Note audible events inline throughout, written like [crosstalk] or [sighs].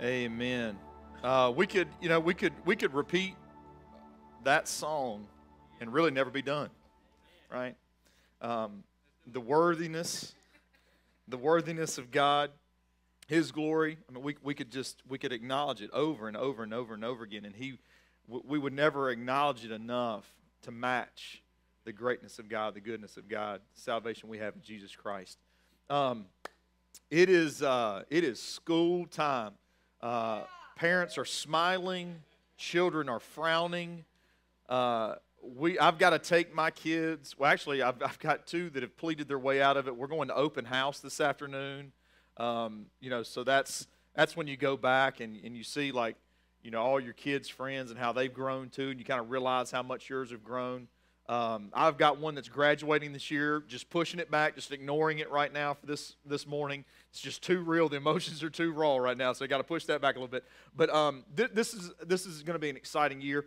Amen. Uh, we could, you know, we could we could repeat that song and really never be done, right? Um, the worthiness, the worthiness of God, His glory. I mean, we we could just we could acknowledge it over and over and over and over again, and He, we would never acknowledge it enough to match the greatness of God, the goodness of God, the salvation we have in Jesus Christ. Um, it is uh, it is school time. Uh, parents are smiling, children are frowning. Uh, we, I've got to take my kids. Well, actually, I've, I've got two that have pleaded their way out of it. We're going to open house this afternoon. Um, you know, so that's that's when you go back and, and you see like, you know, all your kids' friends and how they've grown too, and you kind of realize how much yours have grown. Um, I've got one that's graduating this year, just pushing it back, just ignoring it right now for this this morning. It's just too real. The emotions are too raw right now, so I got to push that back a little bit. But um, th- this is this is going to be an exciting year.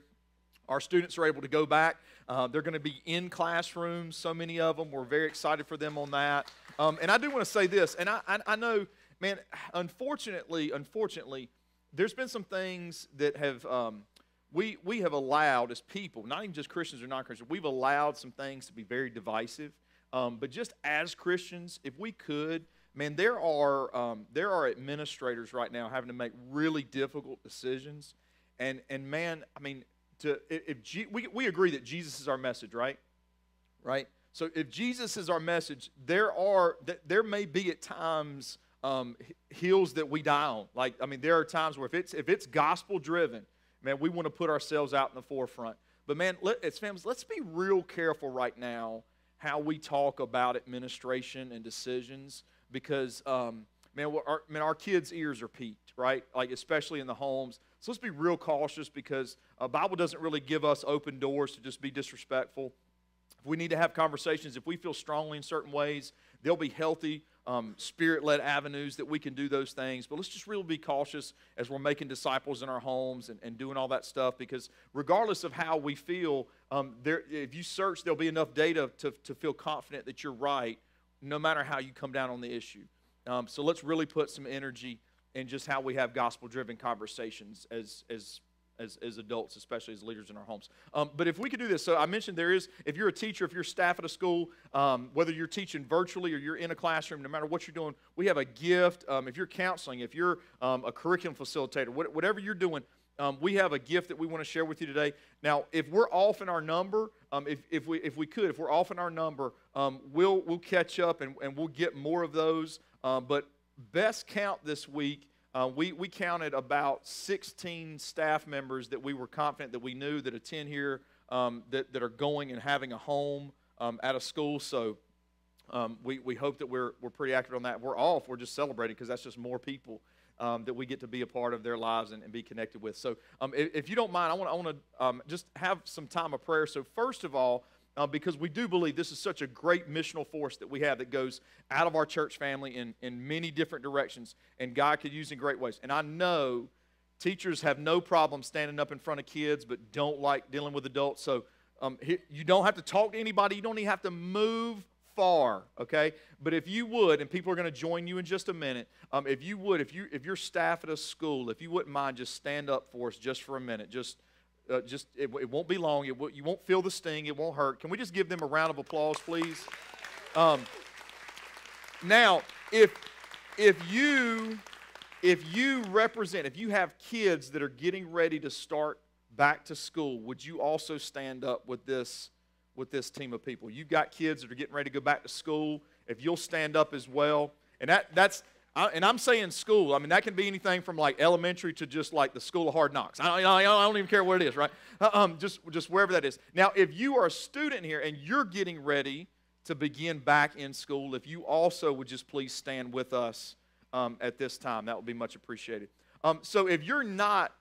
Our students are able to go back. Uh, they're going to be in classrooms. So many of them. We're very excited for them on that. Um, and I do want to say this, and I, I, I know, man. Unfortunately, unfortunately, there's been some things that have um, we, we have allowed as people, not even just Christians or non Christians, we've allowed some things to be very divisive. Um, but just as Christians, if we could, man, there are, um, there are administrators right now having to make really difficult decisions. And, and man, I mean, to, if G, we, we agree that Jesus is our message, right? Right? So if Jesus is our message, there are, there may be at times um, hills that we die on. Like, I mean, there are times where if it's, if it's gospel driven, man, we want to put ourselves out in the forefront. But man, let, as families, let's be real careful right now how we talk about administration and decisions because, um, man, our, man, our kids' ears are peaked, right? Like especially in the homes. So let's be real cautious because uh, Bible doesn't really give us open doors to just be disrespectful. If we need to have conversations, if we feel strongly in certain ways, they'll be healthy um, spirit led avenues that we can do those things. But let's just really be cautious as we're making disciples in our homes and, and doing all that stuff because regardless of how we feel, um, there, if you search, there'll be enough data to, to feel confident that you're right no matter how you come down on the issue. Um, so let's really put some energy in just how we have gospel driven conversations as, as as, as adults, especially as leaders in our homes. Um, but if we could do this, so I mentioned there is, if you're a teacher, if you're staff at a school, um, whether you're teaching virtually or you're in a classroom, no matter what you're doing, we have a gift. Um, if you're counseling, if you're um, a curriculum facilitator, whatever you're doing, um, we have a gift that we want to share with you today. Now, if we're off in our number, um, if, if, we, if we could, if we're off in our number, we'll, we'll catch up and, and we'll get more of those. but best count this week uh, we, we counted about 16 staff members that we were confident that we knew that attend here um, that, that are going and having a home um, at a school. So um, we, we hope that we're, we're pretty accurate on that. We're off, we're just celebrating because that's just more people um, that we get to be a part of their lives and, and be connected with. So um, if, if, you don't mind, I want, to um, just have some time of prayer. So, first of all, uh, because we do believe this is such a great missional force that we have that goes out of our church family in, in many different directions, and God could use in great ways. And I know teachers have no problem standing up in front of kids, but don't like dealing with adults. So um, you don't have to talk to anybody, you don't even have to move far, okay? But if you would, and people are going to join you in just a minute, um, if you would, if you if you're staff at a school, if you wouldn't mind, just stand up for us just for a minute, just uh, just it, it, won't be long. It you won't feel the sting. It won't hurt. Can we just give them a round of applause, please? Um, now, if if you if you represent, if you have kids that are getting ready to start back to school, would you also stand up with this with this team of people? You've got kids that are getting ready to go back to school. If you'll stand up as well, and that that's I, and I'm saying school. I mean, that can be anything from like elementary to just like the school of hard knocks. I don't, I don't even care what it is, right? Uh, um, just, just wherever that is. Now, if you are a student here and you're getting ready to begin back in school, if you also would just please stand with us um, at this time, that would be much appreciated. Um, so if you're not,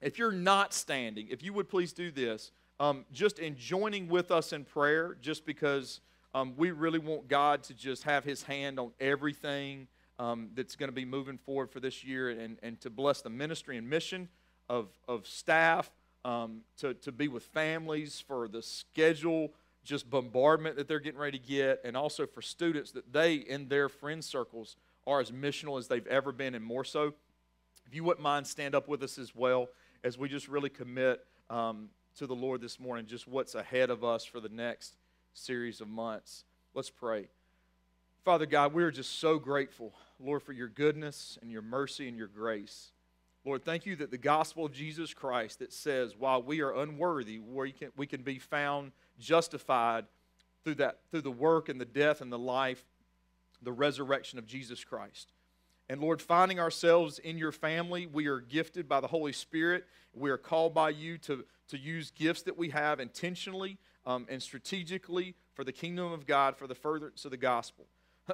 if you're not standing, if you would please do this, um, just in joining with us in prayer, just because um, we really want God to just have His hand on everything um, that's going to be moving forward for this year and, and to bless the ministry and mission of, of staff, um, to, to be with families, for the schedule, just bombardment that they're getting ready to get, and also for students that they, in their friend circles, are as missional as they've ever been and more so. If you wouldn't mind, stand up with us as well as we just really commit um, to the Lord this morning, just what's ahead of us for the next series of months. Let's pray. Father God, we are just so grateful, Lord, for your goodness and your mercy and your grace. Lord, thank you that the gospel of Jesus Christ that says, while we are unworthy, we can, we can be found justified through, that, through the work and the death and the life, the resurrection of Jesus Christ. And Lord, finding ourselves in your family, we are gifted by the Holy Spirit. We are called by you to, to use gifts that we have intentionally um, and strategically for the kingdom of God, for the furtherance of the gospel.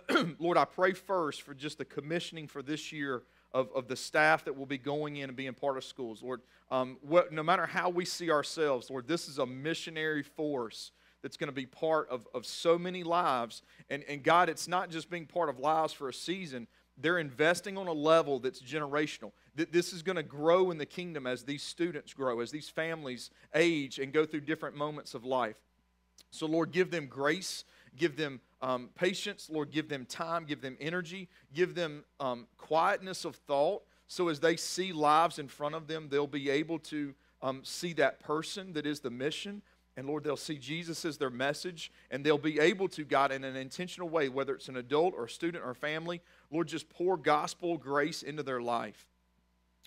[clears throat] Lord, I pray first for just the commissioning for this year of, of the staff that will be going in and being part of schools. Lord, um, what, no matter how we see ourselves, Lord, this is a missionary force that's going to be part of, of so many lives. And, and God, it's not just being part of lives for a season, they're investing on a level that's generational. That This is going to grow in the kingdom as these students grow, as these families age and go through different moments of life. So, Lord, give them grace, give them um, patience, Lord, give them time, give them energy, give them um, quietness of thought. So, as they see lives in front of them, they'll be able to um, see that person that is the mission. And Lord, they'll see Jesus as their message, and they'll be able to, God, in an intentional way, whether it's an adult or a student or family, Lord, just pour gospel grace into their life.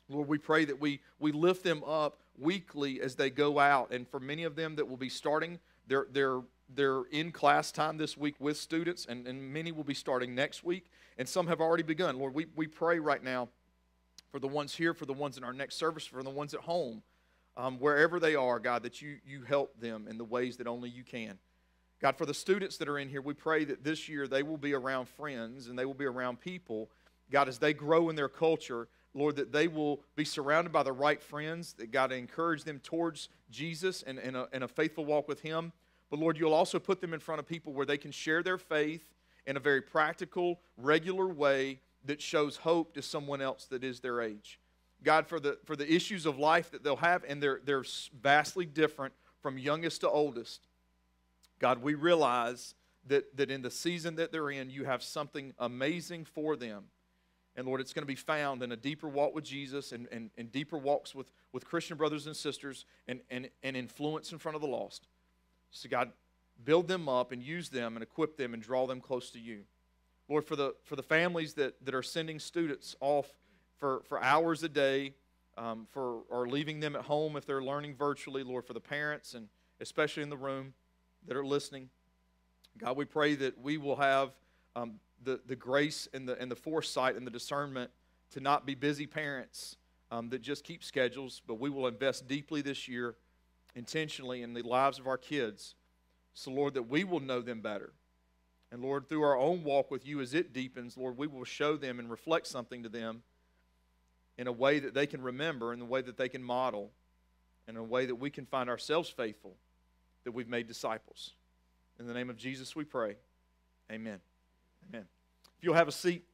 Lord, we pray that we, we lift them up weekly as they go out. And for many of them that will be starting their, their, their in class time this week with students, and, and many will be starting next week, and some have already begun. Lord, we, we pray right now for the ones here, for the ones in our next service, for the ones at home, um, wherever they are, God, that you, you help them in the ways that only you can. God, for the students that are in here, we pray that this year they will be around friends and they will be around people. God, as they grow in their culture, Lord, that they will be surrounded by the right friends, that God encourage them towards Jesus and, and, a, and a faithful walk with Him. But Lord, you'll also put them in front of people where they can share their faith in a very practical, regular way that shows hope to someone else that is their age. God, for the, for the issues of life that they'll have, and they're, they're vastly different from youngest to oldest. God, we realize that, that in the season that they're in, you have something amazing for them. And Lord, it's going to be found in a deeper walk with Jesus and, and, and deeper walks with, with Christian brothers and sisters and, and, and influence in front of the lost. So, God, build them up and use them and equip them and draw them close to you. Lord, for the, for the families that, that are sending students off for, for hours a day, um, for, or leaving them at home if they're learning virtually, Lord, for the parents and especially in the room that are listening. God, we pray that we will have um, the, the grace and the, and the foresight and the discernment to not be busy parents um, that just keep schedules, but we will invest deeply this year, intentionally, in the lives of our kids. So, Lord, that we will know them better. And Lord, through our own walk with you as it deepens, Lord, we will show them and reflect something to them in a way that they can remember, in the way that they can model, in a way that we can find ourselves faithful that we've made disciples. In the name of Jesus, we pray. Amen. Amen. If you'll have a seat.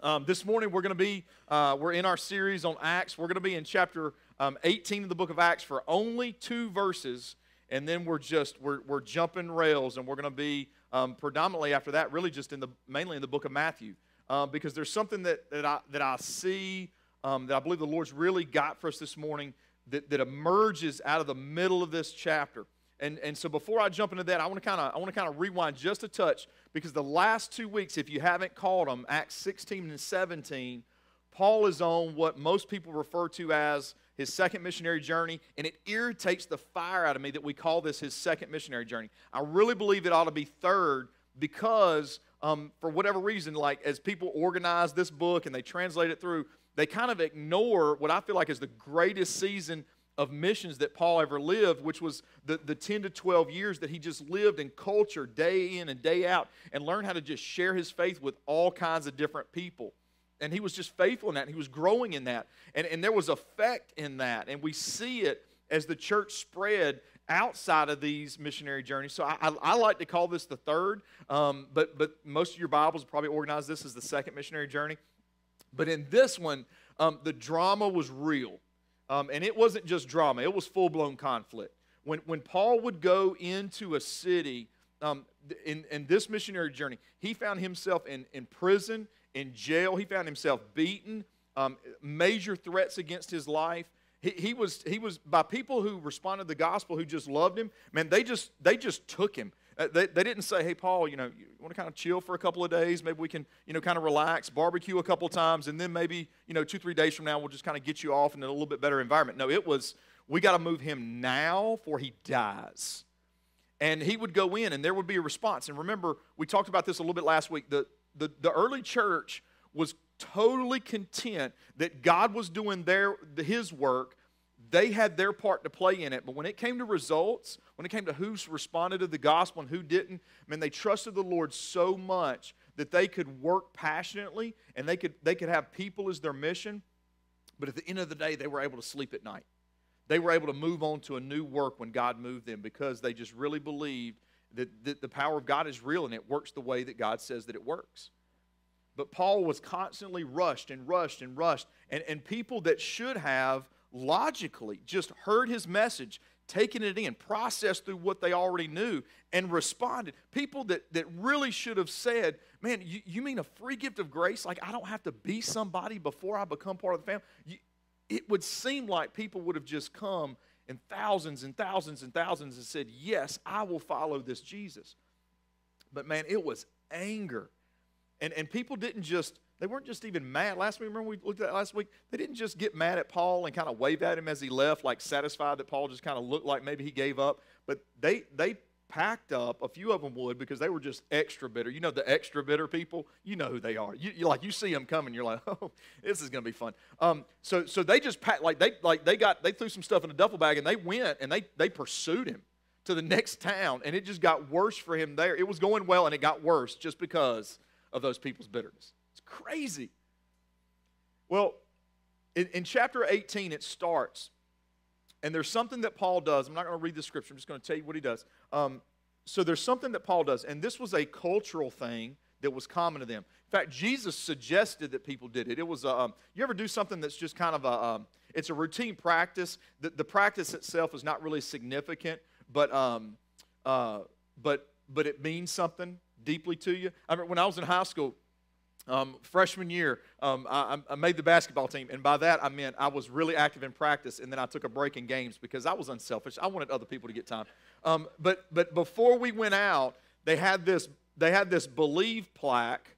Um, this morning we're going to be uh, we're in our series on acts. We're going to be in chapter um, 18 of the book of acts for only two verses and then we're just we're, we're jumping rails and we're going to be um, predominantly after that really just in the mainly in the book of matthew. Uh, because there's something that, that i that i see um, that i believe the lord's really got for us this morning that, that emerges out of the middle of this chapter and, and so before I jump into that, I want to kind of I want to kind of rewind just a touch because the last two weeks, if you haven't caught them, Acts 16 and 17, Paul is on what most people refer to as his second missionary journey, and it irritates the fire out of me that we call this his second missionary journey. I really believe it ought to be third because, um, for whatever reason, like as people organize this book and they translate it through, they kind of ignore what I feel like is the greatest season of missions that Paul ever lived, which was the, the 10 to 12 years that he just lived in culture day in and day out and learned how to just share his faith with all kinds of different people. And he was just faithful in that. he was growing in that. And, and there was effect in that. And we see it as the church spread outside of these missionary journeys. So I, I, I like to call this the third, um, but, but most of your Bibles probably organize this as the second missionary journey. But in this one, um, the drama was real. Um, and it wasn't just drama, it was full blown conflict. When, when Paul would go into a city um, in, in this missionary journey, he found himself in, in prison, in jail. He found himself beaten, um, major threats against his life. He, he, was, he was by people who responded to the gospel who just loved him. Man, they just, they just took him. Uh, they, they didn't say, hey, Paul, you know, you want to kind of chill for a couple of days? Maybe we can, you know, kind of relax, barbecue a couple of times, and then maybe, you know, two, three days from now, we'll just kind of get you off in a little bit better environment. No, it was, we got to move him now for he dies. And he would go in, and there would be a response. And remember, we talked about this a little bit last week. The, the, the early church was totally content that God was doing their, his work they had their part to play in it. But when it came to results, when it came to who responded to the gospel and who didn't, I mean, they trusted the Lord so much that they could work passionately and they could, they could have people as their mission. But at the end of the day, they were able to sleep at night. They were able to move on to a new work when God moved them because they just really believed that, that the power of God is real and it works the way that God says that it works. But Paul was constantly rushed and rushed and rushed. And, and people that should have logically just heard his message, taken it in, processed through what they already knew, and responded. People that, that really should have said, Man, you, you mean a free gift of grace? Like I don't have to be somebody before I become part of the family? You, it would seem like people would have just come in thousands and thousands and thousands and said, Yes, I will follow this Jesus. But man, it was anger. And, and people didn't just they weren't just even mad. Last week, remember we looked at last week? They didn't just get mad at Paul and kind of wave at him as he left, like satisfied that Paul just kind of looked like maybe he gave up. But they they packed up. A few of them would because they were just extra bitter. You know the extra bitter people. You know who they are. You, you like you see them coming. You're like, [laughs] oh, this is to be fun. Um, so so they just packed like they like they got they threw some stuff in a duffel bag and they went and they they pursued him to the next town and it just got worse for him there. It was going well and it got worse just because of those people's bitterness crazy. Well, in, in chapter 18, it starts, and there's something that Paul does. I'm not going to read the scripture, I'm just going to tell you what he does. Um, so there's something that Paul does, and this was a cultural thing that was common to them. In fact, Jesus suggested that people did it. It was, a, um, you ever do something that's just kind of a, um, it's a routine practice. The, the practice itself is not really significant, but, um, uh, but, but it means something deeply to you. I remember when I was in high school, um, freshman year, um, I, I, made the basketball team, and by that I meant I was really active in practice, and then I took a break in games because I was unselfish. I wanted other people to get time. Um, but but before we went out, they had this they had this believe plaque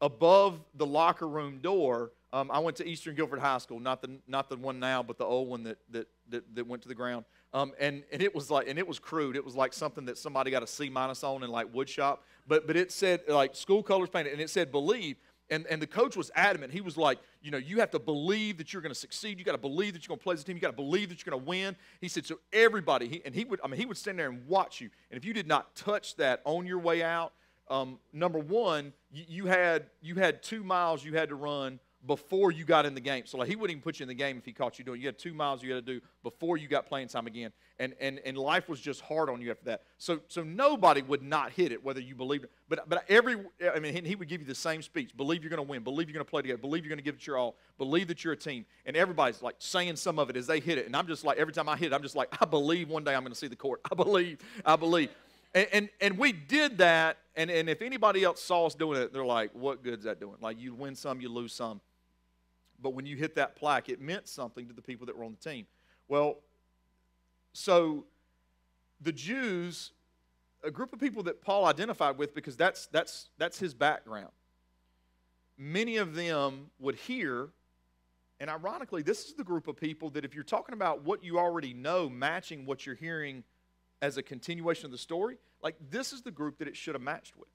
above the locker room door. Um, I went to Eastern Guilford High School, not the not the one now, but the old one that that that, that went to the ground. Um, and and it was like and it was crude. It was like something that somebody got a C minus on in like wood shop but but it said like school colors painted, and it said believe. And, and the coach was adamant. He was like, you know, you have to believe that you're going to succeed. You got to believe that you're going to play a team. You got to believe that you're going to win. He said, so everybody, he, and he would, I mean, he would stand there and watch you. And if you did not touch that on your way out, um, number one, you, you, had you had two miles you had to run before you got in the game. So like he wouldn't even put you in the game if he caught you doing. You had two miles you had to do before you got playing time again, and and and life was just hard on you after that. So so nobody would not hit it whether you believed it. But but every I mean he would give you the same speech. Believe you're going to win. Believe you're going to play together. Believe you're going to give it your all. Believe that you're a team. And everybody's like saying some of it as they hit it. And I'm just like every time I hit it, I'm just like I believe one day I'm going to see the court. I believe. I believe. And, and, and, we did that, and, and if anybody else saw us doing it, they're like, what good's that doing? Like, you win some, you lose some but when you hit that plaque, it meant something to the people that were on the team. Well, so the Jews, a group of people that Paul identified with because that's, that's, that's his background, many of them would hear, and ironically, this is the group of people that if you're talking about what you already know matching what you're hearing as a continuation of the story, like this is the group that it should have matched with.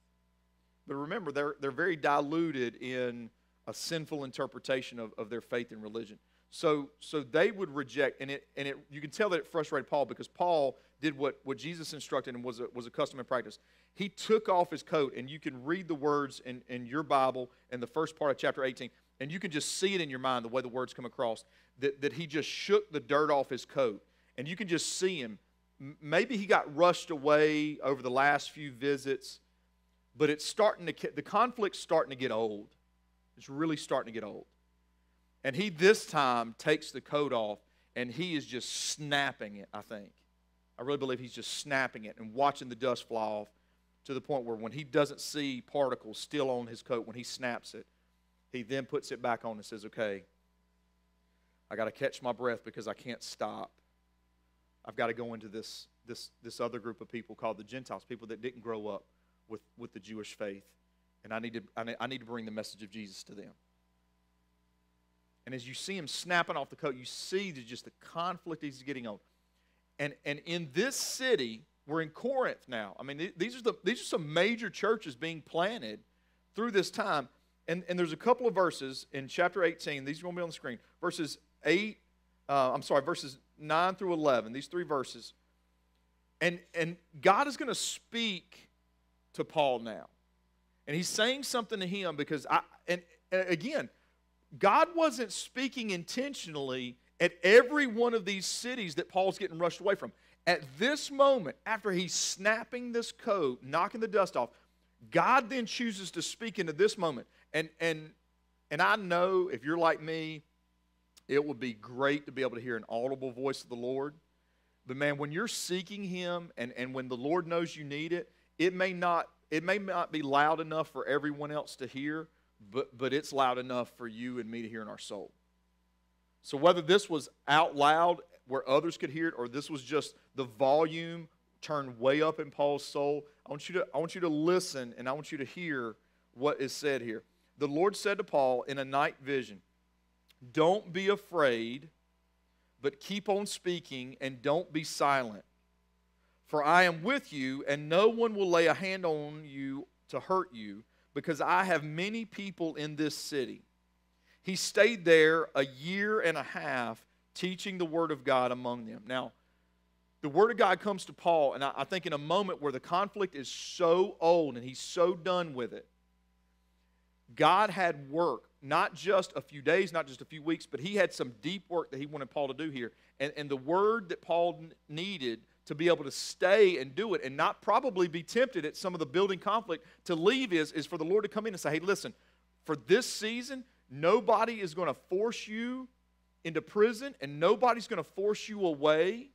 But remember, they're, they're very diluted in a sinful interpretation of, of their faith and religion. So, so they would reject, and it, and it, you can tell that it frustrated Paul because Paul did what, what Jesus instructed and was a, was a custom and practice. He took off his coat, and you can read the words in, in your Bible in the first part of chapter 18, and you can just see it in your mind the way the words come across that, that he just shook the dirt off his coat. And you can just see him. Maybe he got rushed away over the last few visits, but it's starting to, the conflict's starting to get old it's really starting to get old. And he this time takes the coat off and he is just snapping it, I think. I really believe he's just snapping it and watching the dust fly off to the point where when he doesn't see particles still on his coat when he snaps it, he then puts it back on and says, Okay, I got to catch my breath because I can't stop. I've got to go into this, this, this other group of people called the Gentiles, people that didn't grow up with, with the Jewish faith. And I need, to, I, need, I need to bring the message of Jesus to them. And as you see him snapping off the coat, you see just the conflict he's getting on. And, and in this city, we're in Corinth now. I mean, these are, the, these are some major churches being planted through this time. And, and there's a couple of verses in chapter 18. These are going to be on the screen. Verses 8, uh, I'm sorry, verses 9 through 11, these three verses. And, and God is going to speak to Paul now. And he's saying something to him because I, and, again, God wasn't speaking intentionally at every one of these cities that Paul's getting rushed away from. At this moment, after he's snapping this coat, knocking the dust off, God then chooses to speak into this moment. And, and, and I know if you're like me, it would be great to be able to hear an audible voice of the Lord. But man, when you're seeking Him and, and when the Lord knows you need it, it may not it may not be loud enough for everyone else to hear, but, but it's loud enough for you and me to hear in our soul. So whether this was out loud where others could hear it or this was just the volume turned way up in Paul's soul, I want you to, I want you to listen and I want you to hear what is said here. The Lord said to Paul in a night vision, Don't be afraid, but keep on speaking and don't be silent. For I am with you, and no one will lay a hand on you to hurt you, because I have many people in this city. He stayed there a year and a half teaching the Word of God among them. Now, the Word of God comes to Paul, and I, think in a moment where the conflict is so old and he's so done with it, God had work, not just a few days, not just a few weeks, but he had some deep work that he wanted Paul to do here. And, and the word that Paul needed to be able to stay and do it and not probably be tempted at some of the building conflict to leave is, is for the Lord to come in and say, hey, listen, for this season, nobody is going to force you into prison and nobody's going to force you away.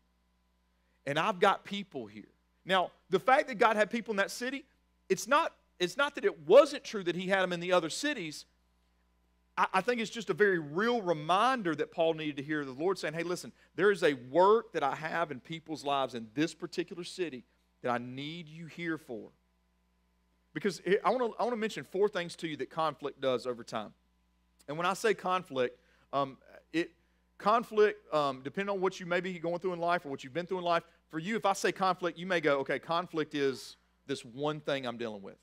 And I've got people here. Now, the fact that God had people in that city, it's not, it's not that it wasn't true that he had them in the other cities. I, think it's just a very real reminder that Paul needed to hear the Lord saying, hey, listen, there is a work that I have in people's lives in this particular city that I need you here for. Because I want to I want to mention four things to you that conflict does over time. And when I say conflict, um, it conflict um, depending on what you may be going through in life or what you've been through in life. For you, if I say conflict, you may go, okay, conflict is this one thing I'm dealing with,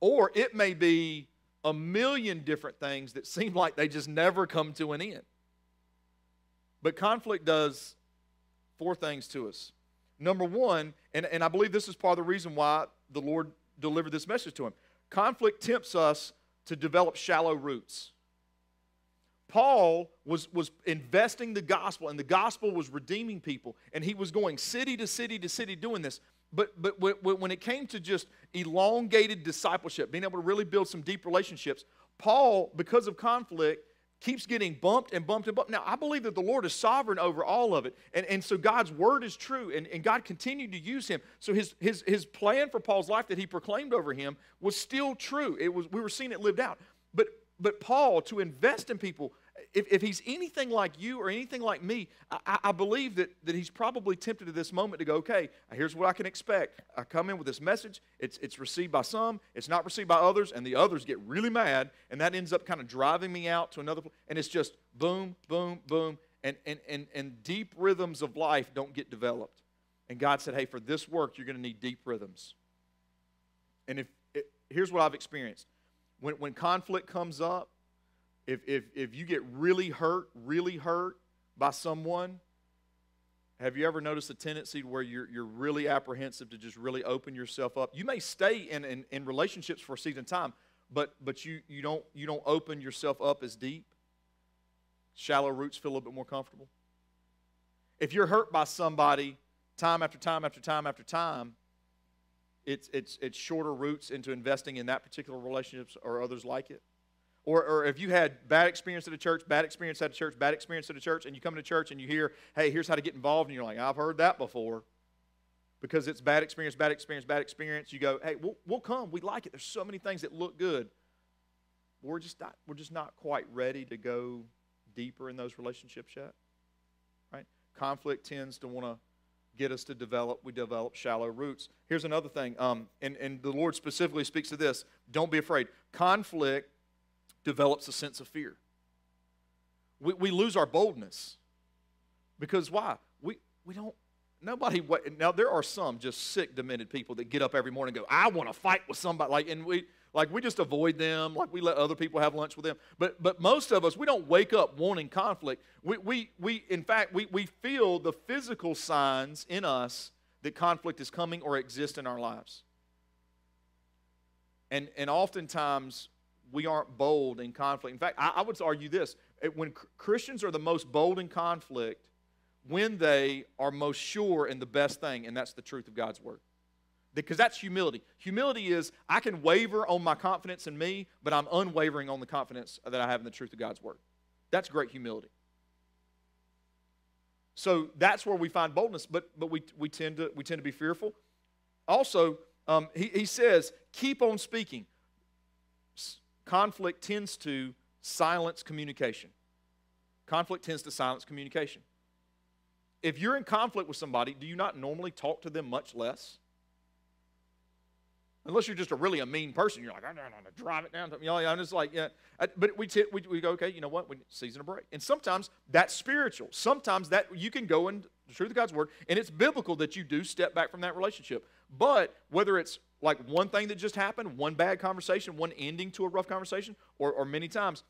or it may be a million different things that seem like they just never come to an end. But conflict does four things to us. Number one, and, and I believe this is part of the reason why the Lord delivered this message to him conflict tempts us to develop shallow roots. Paul was, was investing the gospel, and the gospel was redeeming people, and he was going city to city to city doing this. But, but when it came to just elongated discipleship, being able to really build some deep relationships, Paul, because of conflict, keeps getting bumped and bumped and bumped. Now, I believe that the Lord is sovereign over all of it. And, and so God's word is true, and, and God continued to use him. So his, his, his plan for Paul's life that he proclaimed over him was still true. It was, we were seeing it lived out. But, but Paul, to invest in people, if, if he's anything like you or anything like me, I, I, believe that, that he's probably tempted at this moment to go, okay, here's what I can expect. I come in with this message, it's, it's received by some, it's not received by others, and the others get really mad, and that ends up kind of driving me out to another place. And it's just boom, boom, boom, and, and, and, and deep rhythms of life don't get developed. And God said, hey, for this work, you're going to need deep rhythms. And if it, here's what I've experienced when, when conflict comes up, if, if, if you get really hurt, really hurt by someone, have you ever noticed a tendency where you're, you're really apprehensive to just really open yourself up? You may stay in, in, in relationships for a season time, but, but you, you, don't, you don't open yourself up as deep. Shallow roots feel a little bit more comfortable. If you're hurt by somebody time after time after time after time, it's, it's, it's shorter roots into investing in that particular relationships or others like it. Or, or if you had bad experience at a church, bad experience at a church, bad experience at a church, and you come to church and you hear, hey, here's how to get involved, and you're like, I've heard that before. Because it's bad experience, bad experience, bad experience. You go, hey, we'll, we'll come. We like it. There's so many things that look good. We're just not, we're just not quite ready to go deeper in those relationships yet. Right? Conflict tends to want to get us to develop. We develop shallow roots. Here's another thing, um, and, and the Lord specifically speaks to this. Don't be afraid. Conflict develops a sense of fear. We, we lose our boldness. Because why? We, we don't, nobody, now there are some just sick, demented people that get up every morning and go, I want to fight with somebody. Like, and we, like we just avoid them, like we let other people have lunch with them. But but most of us, we don't wake up wanting conflict. We we we in fact we, we feel the physical signs in us that conflict is coming or exists in our lives. And and oftentimes we aren't bold in conflict. In fact, I, I would argue this: when Christians are the most bold in conflict, when they are most sure in the best thing, and that's the truth of God's word because that's humility. Humility is I can waver on my confidence in me, but I'm unwavering on the confidence that I have in the truth of God's word. That's great humility. So that's where we find boldness, but, but we, we, tend to, we tend to be fearful. Also, um, he, he says, keep on speaking. Conflict tends to silence communication. Conflict tends to silence communication. If you're in conflict with somebody, do you not normally talk to them much less? Unless you're just a really a mean person, you're like, I'm going to drive it down. You know, I'm just like, yeah. Uh, but we, t- we, we go, okay, you know what? We season a break. And sometimes that's spiritual. Sometimes that you can go in the truth of God's word, and it's biblical that you do step back from that relationship. But whether it's like one thing that just happened, one bad conversation, one ending to a rough conversation, or, or many times,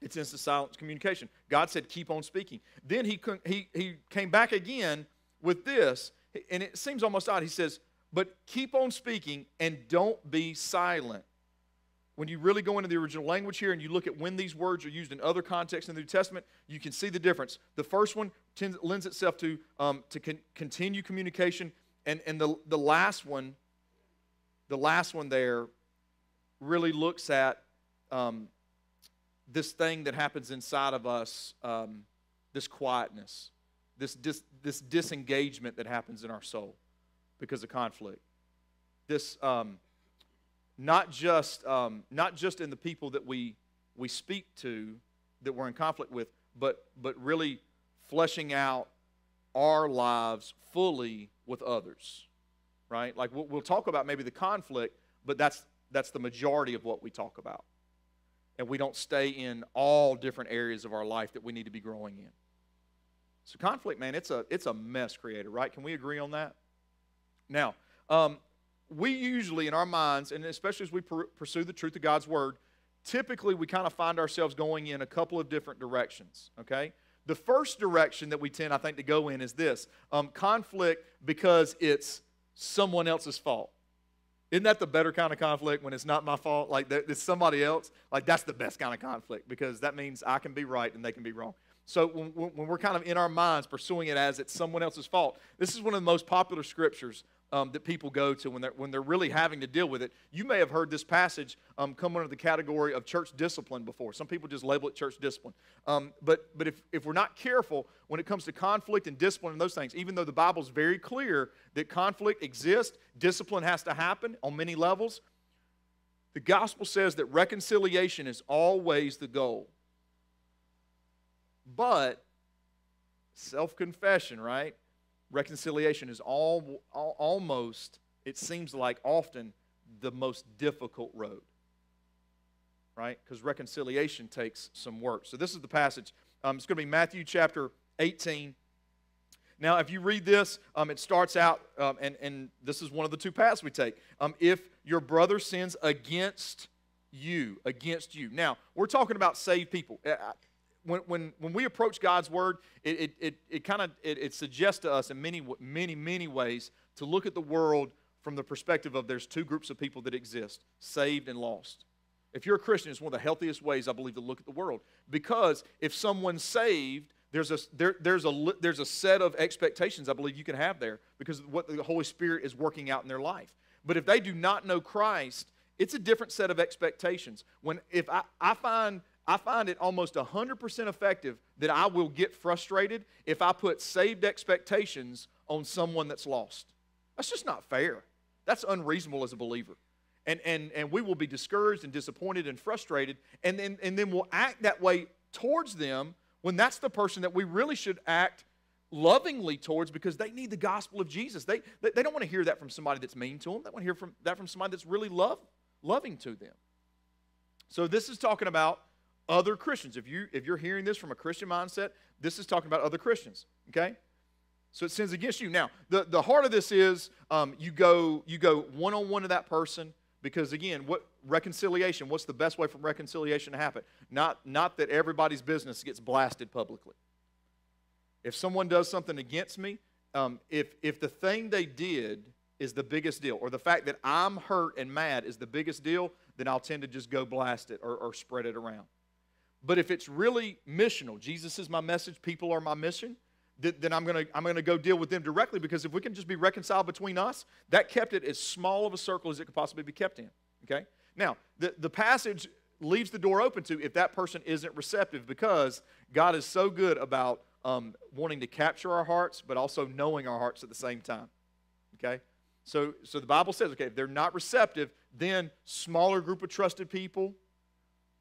it's instant silence communication. God said, keep on speaking. Then he, he, he came back again with this, and it seems almost odd. He says, but keep on speaking and don't be silent. When you really go into the original language here and you look at when these words are used in other contexts in the New Testament, you can see the difference. The first one tends, lends itself to, um, to con- continue communication, and, and the, the last one, the last one there really looks at um, this thing that happens inside of us, um, this quietness, this, dis- this disengagement that happens in our soul because of conflict. This, um, not just, um, not just in the people that we, we speak to that we're in conflict with, but, but really fleshing out our lives fully with others, right? Like we'll, we'll talk about maybe the conflict, but that's, that's the majority of what we talk about. And we don't stay in all different areas of our life that we need to be growing in. So conflict, man, it's a, it's a mess creator, right? Can we agree on that? Now, um, we usually, in our minds, and especially as we per- pursue the truth of God's Word, typically we kind of find ourselves going in a couple of different directions, okay? The first direction that we tend, I think, to go in is this um, conflict because it's someone else's fault. Isn't that the better kind of conflict when it's not my fault? Like, it's somebody else? Like, that's the best kind of conflict because that means I can be right and they can be wrong. So when, when we're kind of in our minds pursuing it as it's someone else's fault, this is one of the most popular scriptures um, that people go to when they're, when they're really having to deal with it. You may have heard this passage um, come under the category of church discipline before. Some people just label it church discipline. Um, but but if, if we're not careful when it comes to conflict and discipline and those things, even though the Bible's very clear that conflict exists, discipline has to happen on many levels, the gospel says that reconciliation is always the goal. But self confession, right? Reconciliation is all, all, almost, it seems like often, the most difficult road. Right? Because reconciliation takes some work. So this is the passage. Um, it's going to be Matthew chapter 18. Now, if you read this, um, it starts out, um, and, and this is one of the two paths we take. Um, if your brother sins against you, against you. Now, we're talking about saved people when, when, when we approach God's word, it, it, it, it kind of it, it suggests to us in many, many, many ways to look at the world from the perspective of there's two groups of people that exist saved and lost. If you're a Christian, it's one of the healthiest ways, I believe, to look at the world. Because if someone's saved, there's a, there, there's, a, there's a set of expectations I believe you can have there because of what the Holy Spirit is working out in their life. But if they do not know Christ, it's a different set of expectations. When if I, I find I find it almost 100% effective that I will get frustrated if I put saved expectations on someone that's lost. That's just not fair. That's unreasonable as a believer. And, and, and we will be discouraged and disappointed and frustrated, and then, and then we'll act that way towards them when that's the person that we really should act lovingly towards because they need the gospel of Jesus. They, they, they don't want to hear that from somebody that's mean to them. They want to hear from, that from somebody that's really love, loving to them. So this is talking about other Christians. If, you, if you're hearing this from a Christian mindset, this is talking about other Christians, okay? So it sins against you. Now, the, the heart of this is um, you go you go one on one to that person because again, what reconciliation? What's the best way for reconciliation to happen? Not not that everybody's business gets blasted publicly. If someone does something against me, um, if, if the thing they did is the biggest deal, or the fact that I'm hurt and mad is the biggest deal, then I'll tend to just go blast it or, or spread it around. But if it's really missional, Jesus is my message, people are my mission, then I'm going to I'm going to go deal with them directly because if we can just be reconciled between us, that kept it as small of a circle as it could possibly be kept in. Okay? Now, the, the passage leaves the door open to if that person isn't receptive because God is so good about um, wanting to capture our hearts, but also knowing our hearts at the same time. Okay? So, so the Bible says, okay, if they're not receptive, then smaller group of trusted people,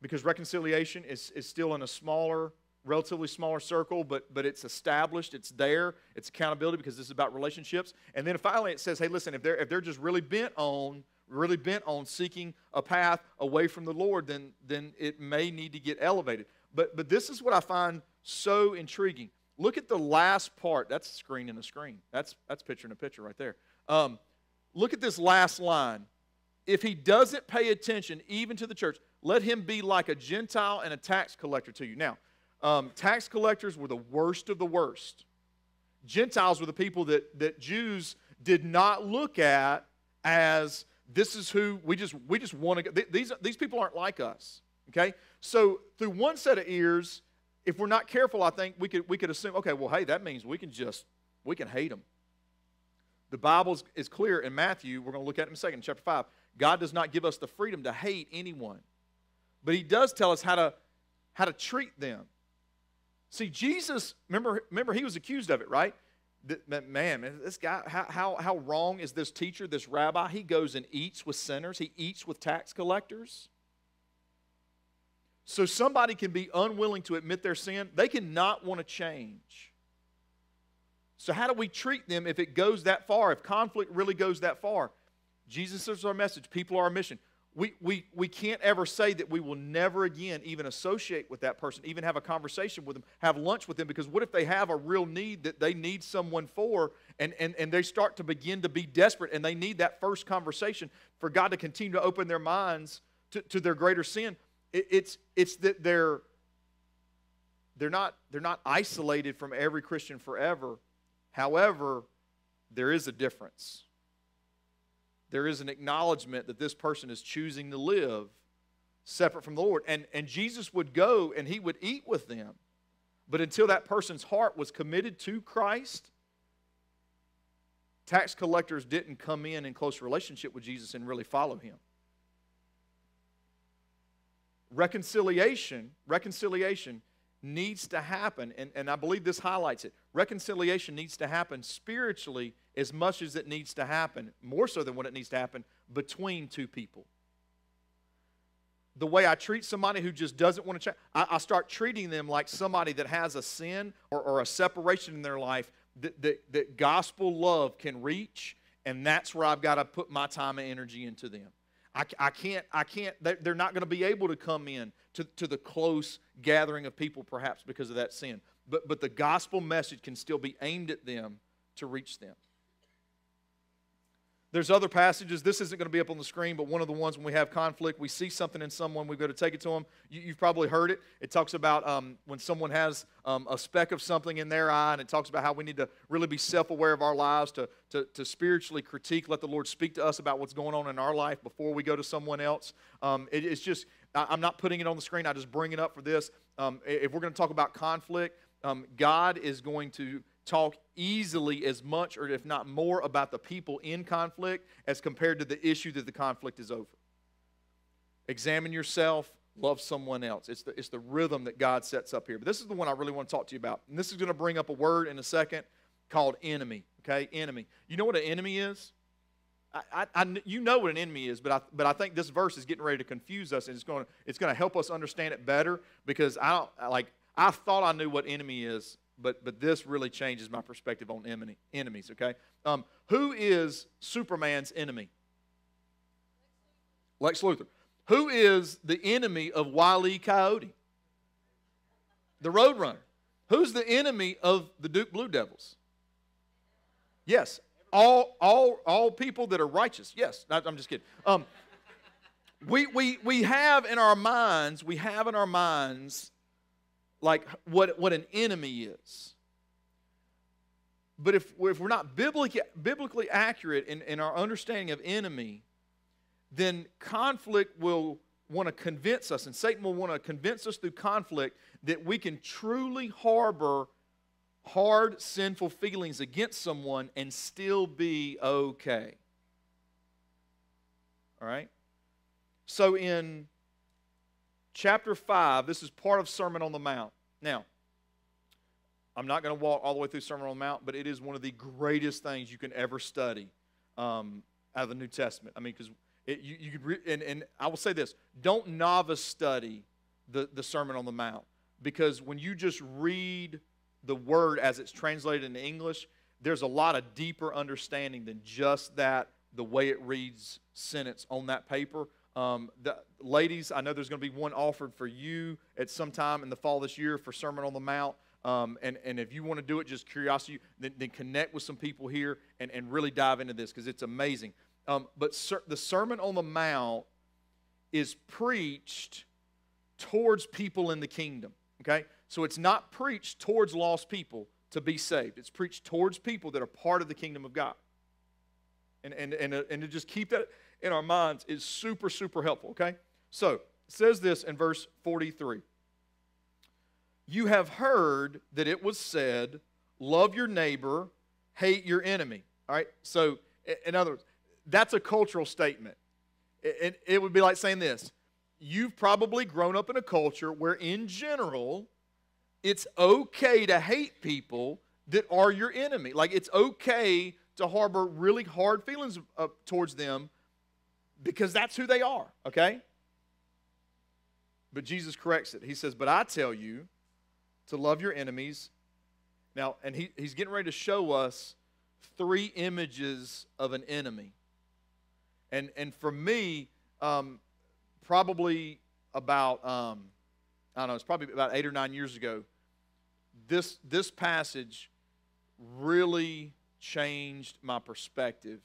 because reconciliation is, is still in a smaller, relatively smaller circle, but, but it's established, it's there, it's accountability because this is about relationships. And then finally it says, hey, listen, if they're, if they're just really bent on, really bent on seeking a path away from the Lord, then, then it may need to get elevated. But, but this is what I find so intriguing. Look at the last part. That's screen in a screen. That's, that's picture in a picture right there. Um, look at this last line. If he doesn't pay attention even to the church, let him be like a Gentile and a tax collector to you. Now, um, tax collectors were the worst of the worst. Gentiles were the people that, that Jews did not look at as this is who we just we just want to go. these these people aren't like us okay so through one set of ears if we're not careful, I think we could, we could assume, okay, well, hey, that means we can just, we can hate them. The Bible is clear in Matthew, we're going to look at it in a second, chapter 5. God does not give us the freedom to hate anyone, but He does tell us how to, how to treat them. See, Jesus, remember, remember he was accused of it, right? Man, this guy, how, how, how wrong is this teacher, this rabbi? He goes and eats with sinners, he eats with tax collectors. So somebody can be unwilling to admit their sin, they cannot want to change. So, how do we treat them if it goes that far, if conflict really goes that far? Jesus is our message, people are our mission. We, we, we can't ever say that we will never again even associate with that person, even have a conversation with them, have lunch with them, because what if they have a real need that they need someone for, and, and, and they start to begin to be desperate, and they need that first conversation for God to continue to open their minds to, to their greater sin? It, it's, it's that they're, they're, not, they're not isolated from every Christian forever. However, there is a difference. There is an acknowledgement that this person is choosing to live separate from the Lord. And, and Jesus would go and he would eat with them. But until that person's heart was committed to Christ, tax collectors didn't come in in close relationship with Jesus and really follow him reconciliation, reconciliation needs to happen, and, and I believe this highlights it. Reconciliation needs to happen spiritually as much as it needs to happen, more so than what it needs to happen, between two people. The way I treat somebody who just doesn't want to change, I, I start treating them like somebody that has a sin or, or a separation in their life that, that, that gospel love can reach, and that's where I've got to put my time and energy into them. I, I can't, I can't, they're not going to be able to come in to, to the close gathering of people perhaps because of that sin. But, but the gospel message can still be aimed at them to reach them. There's other passages. This isn't going to be up on the screen, but one of the ones when we have conflict, we see something in someone, we've got to take it to them. You, have probably heard it. It talks about um, when someone has um, a speck of something in their eye, and it talks about how we need to really be self aware of our lives, to, to, to, spiritually critique, let the Lord speak to us about what's going on in our life before we go to someone else. Um, it, it's just, I'm not putting it on the screen, I just bring it up for this. Um, if we're going to talk about conflict, um, God is going to talk easily as much or if not more about the people in conflict as compared to the issue that the conflict is over. Examine yourself, love someone else. It's the, it's the rhythm that God sets up here. But this is the one I really want to talk to you about. And this is going to bring up a word in a second called enemy. Okay, enemy. You know what an enemy is? I, I, I, you know what an enemy is, but I, but I think this verse is getting ready to confuse us, and it's going it's going to help us understand it better because I don't like I thought I knew what enemy is, but but this really changes my perspective on enemy, enemies. Okay, um, who is Superman's enemy? Lex Luthor. Who is the enemy of Wiley. Coyote? The Roadrunner. Who's the enemy of the Duke Blue Devils? Yes, all all all people that are righteous. Yes, I'm just kidding. Um, we we we have in our minds we have in our minds like what what an enemy is. But if, if we're not biblically, biblically accurate in, in our understanding of enemy, then conflict will want to convince us, and Satan will want to convince us through conflict that we can truly harbor hard, sinful feelings against someone and still be okay. All right? So in chapter 5, this is part of Sermon on the Mount. Now, I'm not going to walk all the way through Sermon on the Mount, but it is one of the greatest things you can ever study um, out of the New Testament. I mean, because you, you could, re- and, and I will say this don't novice study the, the Sermon on the Mount, because when you just read the word as it's translated in English, there's a lot of deeper understanding than just that, the way it reads sentence on that paper. Um, the, ladies, I know there's going to be one offered for you at some time in the fall this year for Sermon on the Mount. Um, and, and if you want to do it, just curiosity, then, then connect with some people here and, and really dive into this because it's amazing. Um, but ser- the Sermon on the Mount is preached towards people in the kingdom. Okay? So it's not preached towards lost people to be saved, it's preached towards people that are part of the kingdom of God. And, and, and, uh, and to just keep that in our minds is super, super helpful. Okay? So it says this in verse 43. You have heard that it was said, Love your neighbor, hate your enemy. All right? So, in other words, that's a cultural statement. It, it, would be like saying this You've probably grown up in a culture where, in general, it's okay to hate people that are your enemy. Like, it's okay to harbor really hard feelings towards them because that's who they are, okay? But Jesus corrects it. He says, But I tell you, to love your enemies. Now, and he, he's getting ready to show us three images of an enemy. And, and for me, um, probably about, um, I don't know, it's probably about eight or nine years ago, this, this passage really changed my perspective.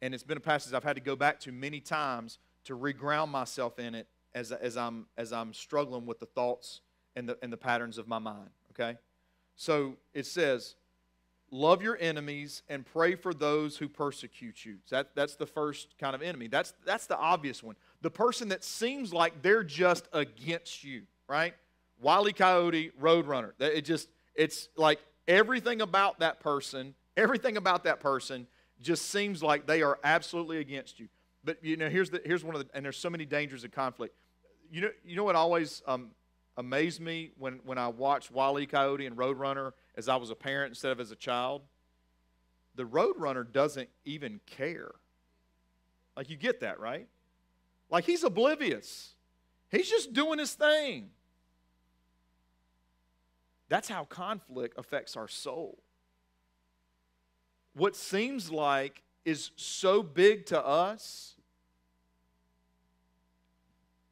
And it's been a passage I've had to go back to many times to reground myself in it as, as, I'm, as I'm struggling with the thoughts and the, and the patterns of my mind, okay? So it says, love your enemies and pray for those who persecute you. That, that's the first kind of enemy. That's, that's the obvious one. The person that seems like they're just against you, right? Wiley Coyote, Roadrunner. It just, it's like everything about that person, everything about that person just seems like they are absolutely against you. But you know, here's the here's one of the and there's so many dangers of conflict. You know, you know what always um, amazed me when, when I watched Wile E. Coyote and Roadrunner as I was a parent instead of as a child? The Roadrunner doesn't even care. Like, you get that, right? Like, he's oblivious. He's just doing his thing. That's how conflict affects our soul. What seems like is so big to us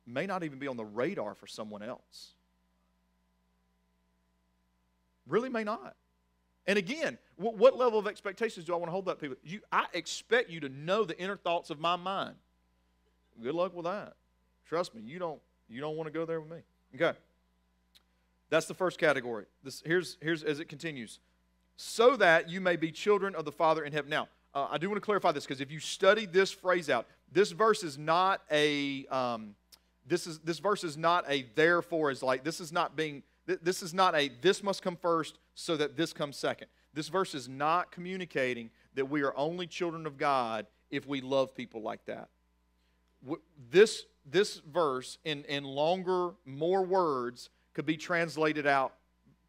may not even be on the radar for someone else. Really may not. And again, what, what level of expectations do I want to hold up people? You, I expect you to know the inner thoughts of my mind. Good luck with that. Trust me, you don't you don't want to go there with me. Okay. That's the first category. This here's here's as it continues. So that you may be children of the Father in heaven. Now, uh, I do want to clarify this because if you study this phrase out, this verse is not a um, this is this verse is not a therefore is like this is not being this is not a this must come first so that this comes second. This verse is not communicating that we are only children of God if we love people like that. This, this verse, in, in longer, more words, could be translated out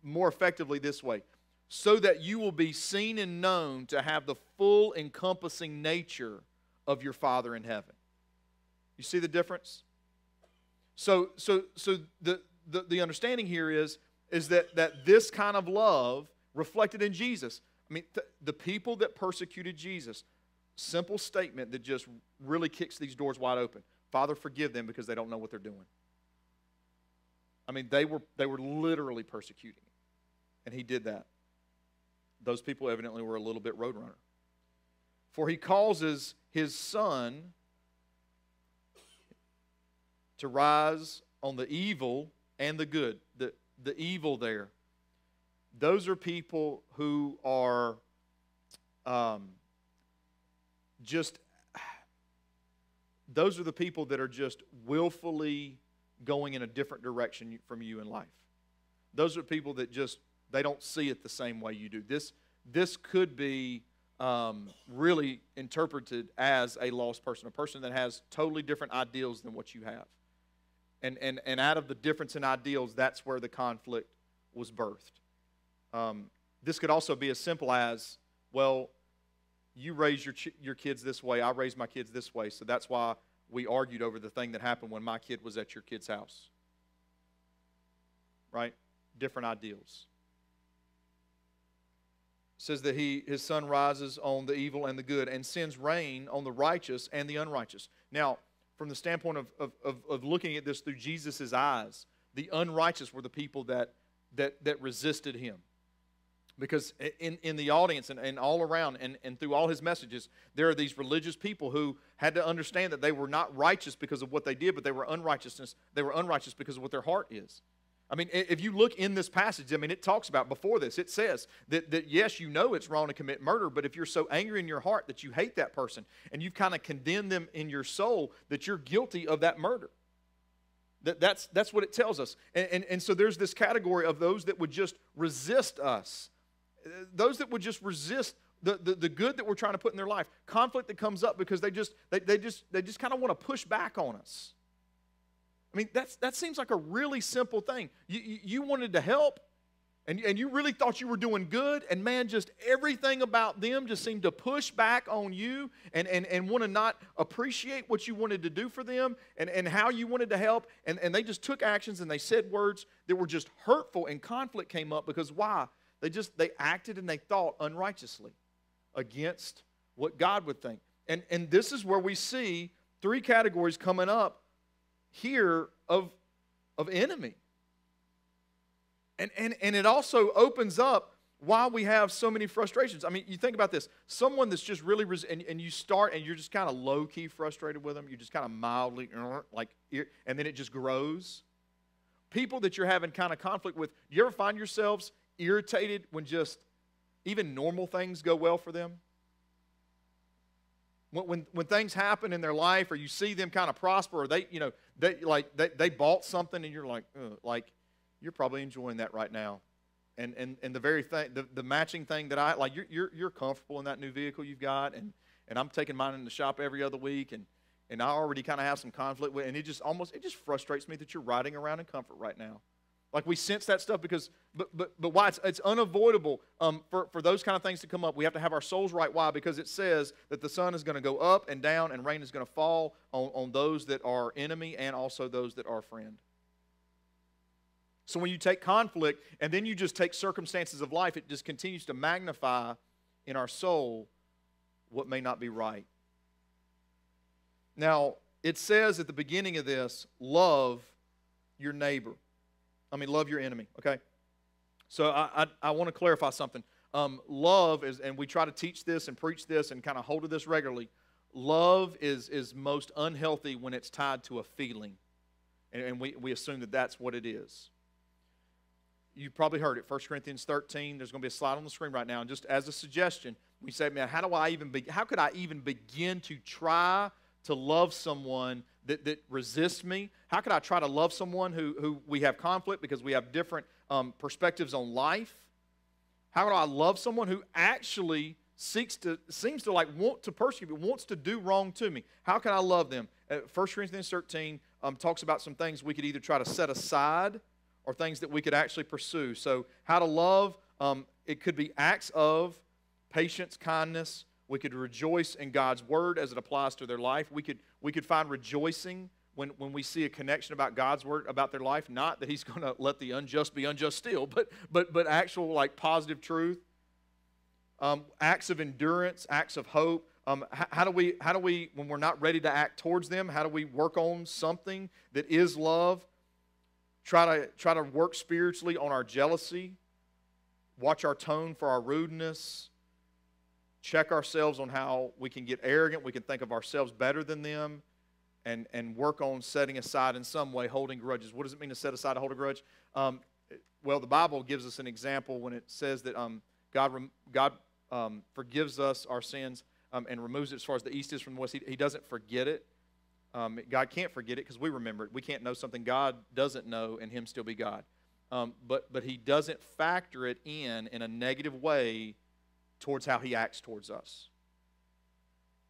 more effectively this way so that you will be seen and known to have the full encompassing nature of your Father in heaven. You see the difference? So, so, so the, the, the understanding here is is that, that this kind of love reflected in Jesus. I mean, th- the people that persecuted Jesus, simple statement that just really kicks these doors wide open. Father, forgive them because they don't know what they're doing. I mean, they were, they were literally persecuting him. And he did that. Those people evidently were a little bit roadrunner. For he causes his sun to rise on the evil and the good. The, the evil there. Those are people who are um, just, those are the people that are just willfully going in a different direction from you in life. Those are people that just, they don't see it the same way you do. This, this could be um, really interpreted as a lost person, a person that has totally different ideals than what you have. And, and, and out of the difference in ideals, that's where the conflict was birthed. Um, this could also be as simple as, well, you raise your, ch- your kids this way, I raise my kids this way, so that's why we argued over the thing that happened when my kid was at your kid's house. Right? Different ideals says that he, his sun rises on the evil and the good and sends rain on the righteous and the unrighteous. Now, from the standpoint of, of, of, of looking at this through Jesus' eyes, the unrighteous were the people that, that, that resisted him. Because in, in the audience and, and all around and, and through all his messages, there are these religious people who had to understand that they were not righteous because of what they did, but they were unrighteousness. They were unrighteous because of what their heart is. I mean, if you look in this passage, I mean, it talks about before this, it says that, that yes, you know it's wrong to commit murder, but if you're so angry in your heart that you hate that person and you've kind of condemned them in your soul, that you're guilty of that murder. That, that's, that's what it tells us. And, and, and so there's this category of those that would just resist us, those that would just resist the, the, the good that we're trying to put in their life, conflict that comes up because they just, they, they just, they just kind of want to push back on us. I mean, that's, that seems like a really simple thing. You, you, you wanted to help, and, and you really thought you were doing good, and man, just everything about them just seemed to push back on you and, and, and want to not appreciate what you wanted to do for them and, and how you wanted to help. And, and they just took actions and they said words that were just hurtful, and conflict came up because why? They just they acted and they thought unrighteously against what God would think. And, and this is where we see three categories coming up here of, of enemy. And, and, and it also opens up why we have so many frustrations. I mean, you think about this someone that's just really, res- and, and you start and you're just kind of low key frustrated with them, you're just kind of mildly, like, and then it just grows. People that you're having kind of conflict with, do you ever find yourselves irritated when just even normal things go well for them? When, when, when things happen in their life or you see them kind of prosper or they, you know, they, like, they, they bought something and you're like, like, you're probably enjoying that right now. And, and, and the very thing, the, the matching thing that I, like, you're, you're, you're comfortable in that new vehicle you've got and, and I'm taking mine in the shop every other week and, and I already kind of have some conflict with, and it just almost, it just frustrates me that you're riding around in comfort right now. Like we sense that stuff because, but, but, but why? It's, it's unavoidable um, for, for those kind of things to come up. We have to have our souls right. Why? Because it says that the sun is going to go up and down and rain is going to fall on, on those that are enemy and also those that are friend. So when you take conflict and then you just take circumstances of life, it just continues to magnify in our soul what may not be right. Now, it says at the beginning of this, love your neighbor. I mean, love your enemy, okay? So I, I, I want to clarify something. Um, love is, and we try to teach this and preach this and kind of hold to this regularly. Love is, is most unhealthy when it's tied to a feeling. And, and we, we assume that that's what it is. You probably heard it, 1 Corinthians 13. There's going to be a slide on the screen right now. And just as a suggestion, we say, man, how do I even be, how could I even begin to try to love someone that, that resists me? How could I try to love someone who, who we have conflict because we have different um, perspectives on life? How do I love someone who actually seeks to seems to like want to persecute me, wants to do wrong to me? How can I love them? Uh, 1 Corinthians 13 um, talks about some things we could either try to set aside or things that we could actually pursue. So, how to love, um, it could be acts of patience, kindness, we could rejoice in God's word as it applies to their life. We could, we could find rejoicing when, when we see a connection about God's word about their life, not that He's [laughs] going to let the unjust be unjust still, but, but, but actual like positive truth. Um, acts of endurance, acts of hope. Um, how, how, do we, how do we, when we're not ready to act towards them, how do we work on something that is love? Try to, try to work spiritually on our jealousy, watch our tone for our rudeness, check ourselves on how we can get arrogant, we can think of ourselves better than them, and, and work on setting aside in some way holding grudges. What does it mean to set aside to hold a grudge? Um, well, the Bible gives us an example when it says that um, God, God um, forgives us our sins um, and removes it as far as the east is from the west. He, he doesn't forget it. Um, God can't forget it because we remember it. We can't know something God doesn't know and Him still be God. Um, but, but He doesn't factor it in in a negative way towards how He acts towards us.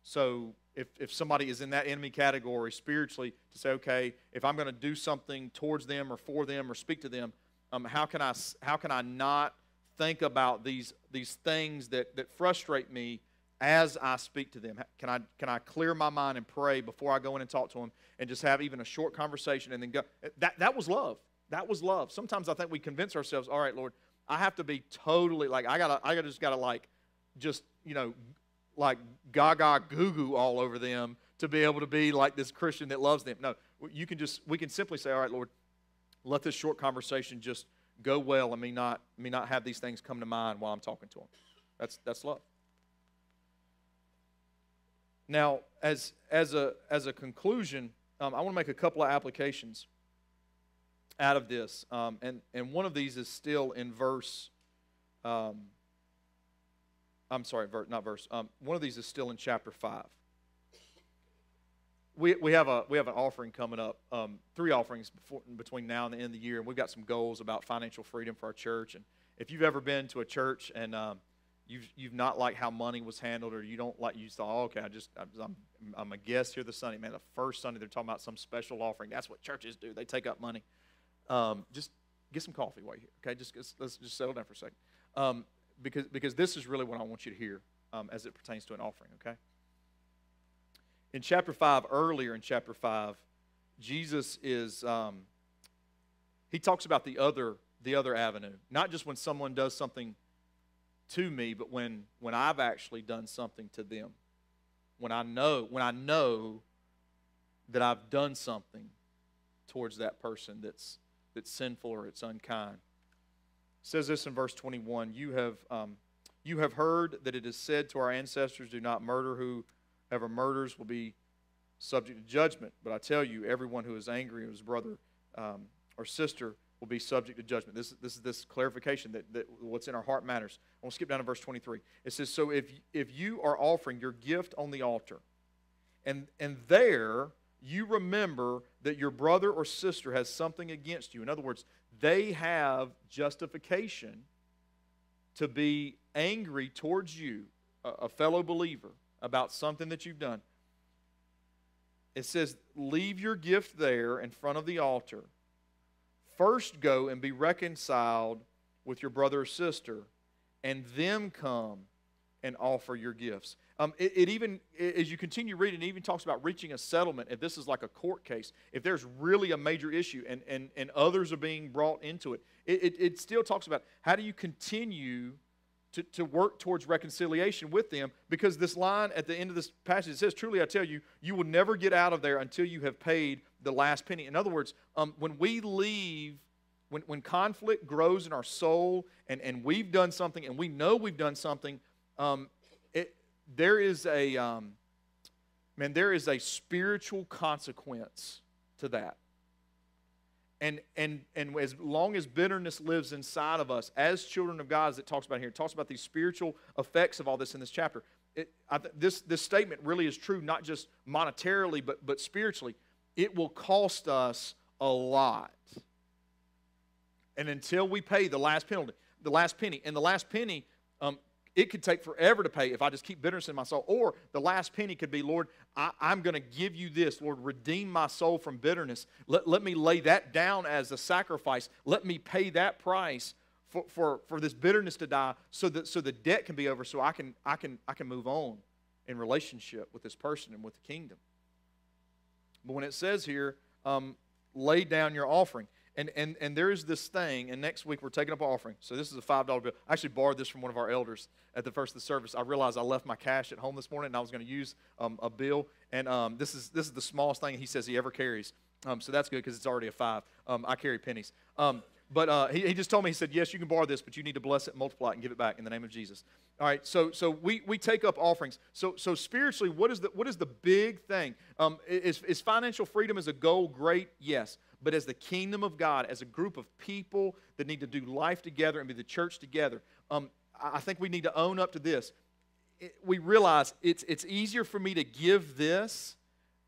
So if, if somebody is in that enemy category spiritually, to say, okay, if I'm going to do something towards them or for them or speak to them, um, how, can I, how can I not think about these, these things that, that frustrate me as I speak to them? Can I, can I clear my mind and pray before I go in and talk to them and just have even a short conversation and then go? That, that was love. That was love. Sometimes I think we convince ourselves, all right, Lord, I have to be totally like, I gotta, I gotta just gotta like, just, you know, like gaga goo goo all over them to be able to be like this Christian that loves them. No, you can just we can simply say, all right, Lord, let this short conversation just go well and me not me not have these things come to mind while I'm talking to them. That's that's love. Now, as as a as a conclusion, um, I want to make a couple of applications out of this, um, and and one of these is still in verse. Um, I'm sorry, not verse. Um, one of these is still in chapter 5. We, we, have, a, we have an offering coming up, um, three offerings before, between now and the end of the year, and we've got some goals about financial freedom for our church. And if you've ever been to a church and um, you've, you've not liked how money was handled, or you don't like, you thought, oh, okay, I just, I'm, I'm a guest here this Sunday. Man, the first Sunday they're talking about some special offering. That's what churches do. They take up money. Um, just get some coffee while you're here, okay? Just, let's just settle down for a second. Um, because, because this is really what I want you to hear um, as it pertains to an offering, okay? In chapter 5, earlier in chapter 5, Jesus is, um, he talks about the other, the other avenue. Not just when someone does something to me, but when, when I've actually done something to them. When I know, when I know that I've done something towards that person that's, that's sinful or it's unkind says this in verse 21 You have, um, you have heard that it is said to our ancestors, Do not murder. Whoever murders will be subject to judgment. But I tell you, everyone who is angry with his brother um, or sister will be subject to judgment. This, this is this clarification that, that what's in our heart matters. I want to skip down to verse 23. It says, So if, if you are offering your gift on the altar, and, and there you remember that your brother or sister has something against you. In other words, they have justification to be angry towards you, a fellow believer, about something that you've done. It says, Leave your gift there in front of the altar. First go and be reconciled with your brother or sister, and then come and offer your gifts. Um, it, it, even, as you continue reading, it even talks about reaching a settlement. If this is like a court case, if there's really a major issue and, and, and others are being brought into it, it, it, it still talks about how do you continue to, to work towards reconciliation with them because this line at the end of this passage says truly i tell you you will never get out of there until you have paid the last penny in other words um, when we leave when, when conflict grows in our soul and, and we've done something and we know we've done something um, there is a um, man, there is a spiritual consequence to that. And, and, and as long as bitterness lives inside of us, as children of God, as it talks about here, it talks about these spiritual effects of all this in this chapter. It, I, this, this statement really is true, not just monetarily, but, but spiritually. It will cost us a lot. And until we pay the last penalty, the last penny, and the last penny it could take forever to pay if I just keep bitterness in my soul. Or the last penny could be, Lord, I, am going to give you this. Lord, redeem my soul from bitterness. Let, let me lay that down as a sacrifice. Let me pay that price for, for, for this bitterness to die so that so the debt can be over so I can, I, can, I can move on in relationship with this person and with the kingdom. But when it says here, um, lay down your offering. And, and, and there is this thing, and next week we're taking up offering. So this is a $5 bill. I actually borrowed this from one of our elders at the first of the service. I realized I left my cash at home this morning, and I was going to use um, a bill. And um, this, is, this is the smallest thing he says he ever carries. Um, so that's good because it's already a five. Um, I carry pennies. Um, but uh, he, he just told me, he said, yes, you can borrow this, but you need to bless it, multiply it, and give it back in the name of Jesus. All right, so, so we, we take up offerings. So, so spiritually, what is the, what is the big thing? Um, is, is financial freedom as a goal great? Yes. But as the kingdom of God, as a group of people that need to do life together and be the church together, um, I think we need to own up to this. It, we realize it's, it's easier for me to give this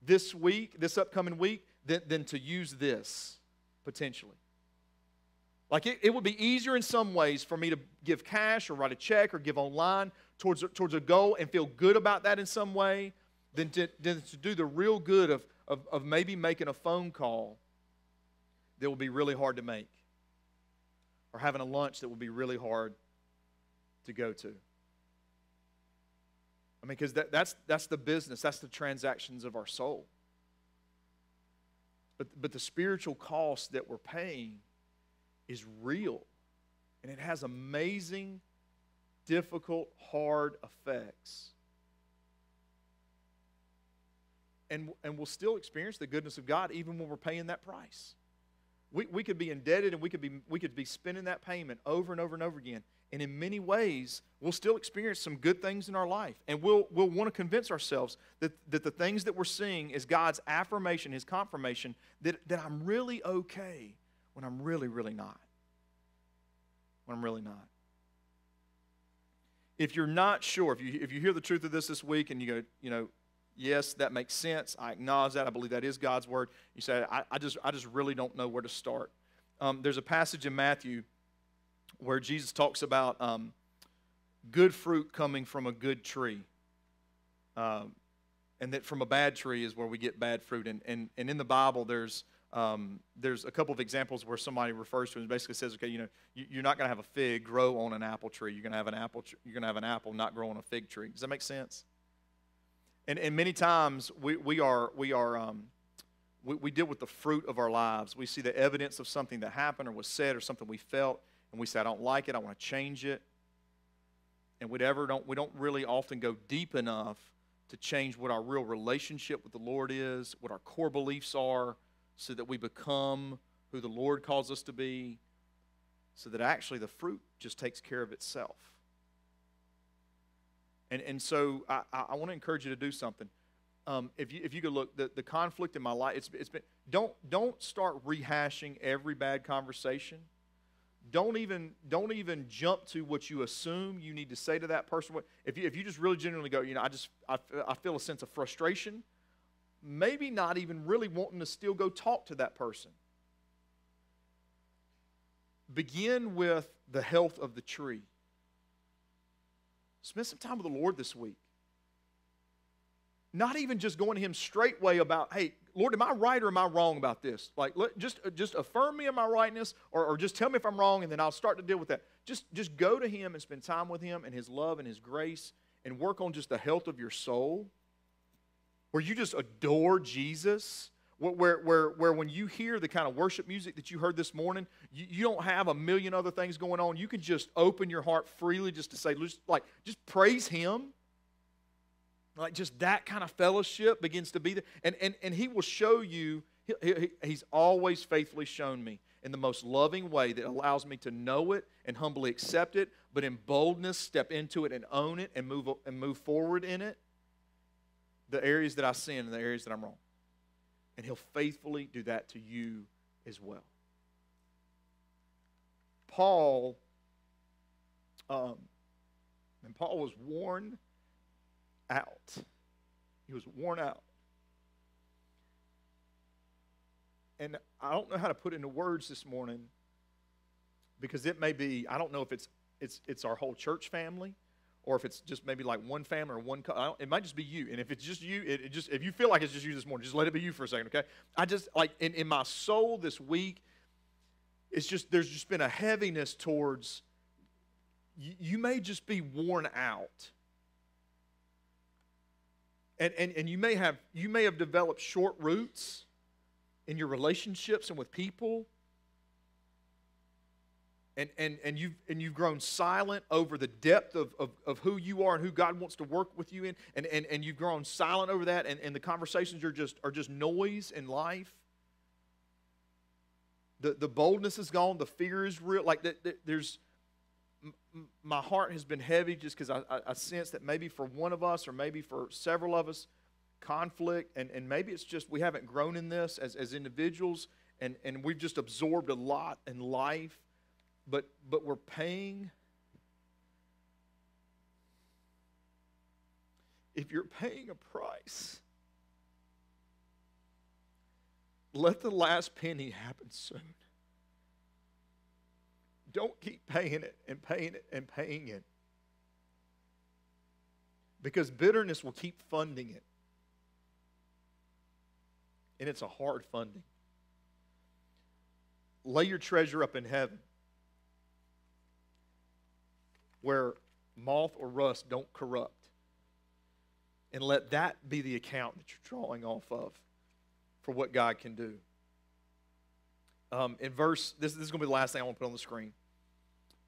this week, this upcoming week, than, than to use this potentially. Like it, it would be easier in some ways for me to give cash or write a check or give online towards, towards a goal and feel good about that in some way than to, than to do the real good of, of, of maybe making a phone call that will be really hard to make or having a lunch that will be really hard to go to. I mean, because that, that's, that's the business, that's the transactions of our soul. But, but the spiritual cost that we're paying is real. And it has amazing, difficult, hard effects. And, and we'll still experience the goodness of God even when we're paying that price. We, we could be indebted and we could be, we could be spending that payment over and over and over again. And in many ways, we'll still experience some good things in our life. And we'll, we'll want to convince ourselves that, that the things that we're seeing is God's affirmation, His confirmation that, that I'm really okay when I'm really, really not. When I'm really not. If you're not sure, if you, if you hear the truth of this this week and you go, you know, yes, that makes sense. I acknowledge that. I believe that is God's word. You say, I, I just, I just really don't know where to start. Um, there's a passage in Matthew where Jesus talks about um, good fruit coming from a good tree. Um, and that from a bad tree is where we get bad fruit. And, and, and in the Bible, there's um, there's a couple of examples where somebody refers to it and basically says, okay, you know, you, are not going to have a fig grow on an apple tree. You're going to have an apple. Tr- you're going to have an apple not grow on a fig tree. Does that make sense? And, and many times we, we are we are um, we, we deal with the fruit of our lives. We see the evidence of something that happened or was said or something we felt, and we say, I don't like it. I want to change it. And we don't we don't really often go deep enough to change what our real relationship with the Lord is, what our core beliefs are so that we become who the Lord calls us to be, so that actually the fruit just takes care of itself. And, and so I, I want to encourage you to do something. Um, if you if you could look the, the conflict in my life, it's, it's been don't don't start rehashing every bad conversation. Don't even don't even jump to what you assume you need to say to that person. If you if you just really genuinely go, you know, I just I, I feel a sense of frustration maybe not even really wanting to still go talk to that person. Begin with the health of the tree. Spend some time with the Lord this week. Not even just going to Him straightway about, hey, Lord, am I right or am I wrong about this? Like, let, just, uh, just affirm me in my rightness or, or just tell me if I'm wrong and then I'll start to deal with that. Just, just go to Him and spend time with Him and His love and His grace and work on just the health of your soul where you just adore Jesus, where, where, where when you hear the kind of worship music that you heard this morning, you, you don't have a million other things going on. You can just open your heart freely just to say, like, just praise Him. Like, just that kind of fellowship begins to be there. And, and, and He will show you, he, he, He's always faithfully shown me in the most loving way that allows me to know it and humbly accept it, but in boldness step into it and own it and move, and move forward in it the areas that I sin and the areas that I'm wrong. And He'll faithfully do that to you as well. Paul, um, and Paul was worn out. He was worn out. And I don't know how to put into words this morning because it may be, I don't know if it's it's it's our whole church family or if it's just maybe like one family or one, it might just be you. And if it's just you, it, it, just if you feel like it's just you this morning, just let it be you for a second, okay? I just like in, in my soul this week, it's just there's just been a heaviness towards you, you may just be worn out. And, and, and you, may have, you may have developed short roots in your relationships and with people. And, and, and, you've, and you've grown silent over the depth of, of, of who you are and who God wants to work with you in. And, and, and you've grown silent over that, and, and the conversations are just, are just noise in life. The, the boldness is gone, the fear is real. Like, the, the, there's, my heart has been heavy just because I, I, I, sense that maybe for one of us or maybe for several of us, conflict, and, and maybe it's just we haven't grown in this as, as individuals and, and we've just absorbed a lot in life, but, but we're paying. If you're paying a price, let the last penny happen soon. Don't keep paying it and paying it and paying it. Because bitterness will keep funding it. And it's a hard funding. Lay your treasure up in heaven where moth or rust don't corrupt. And let that be the account that you're drawing off of for what God can do. Um, in verse, this, this is going to be the last thing I want to put on the screen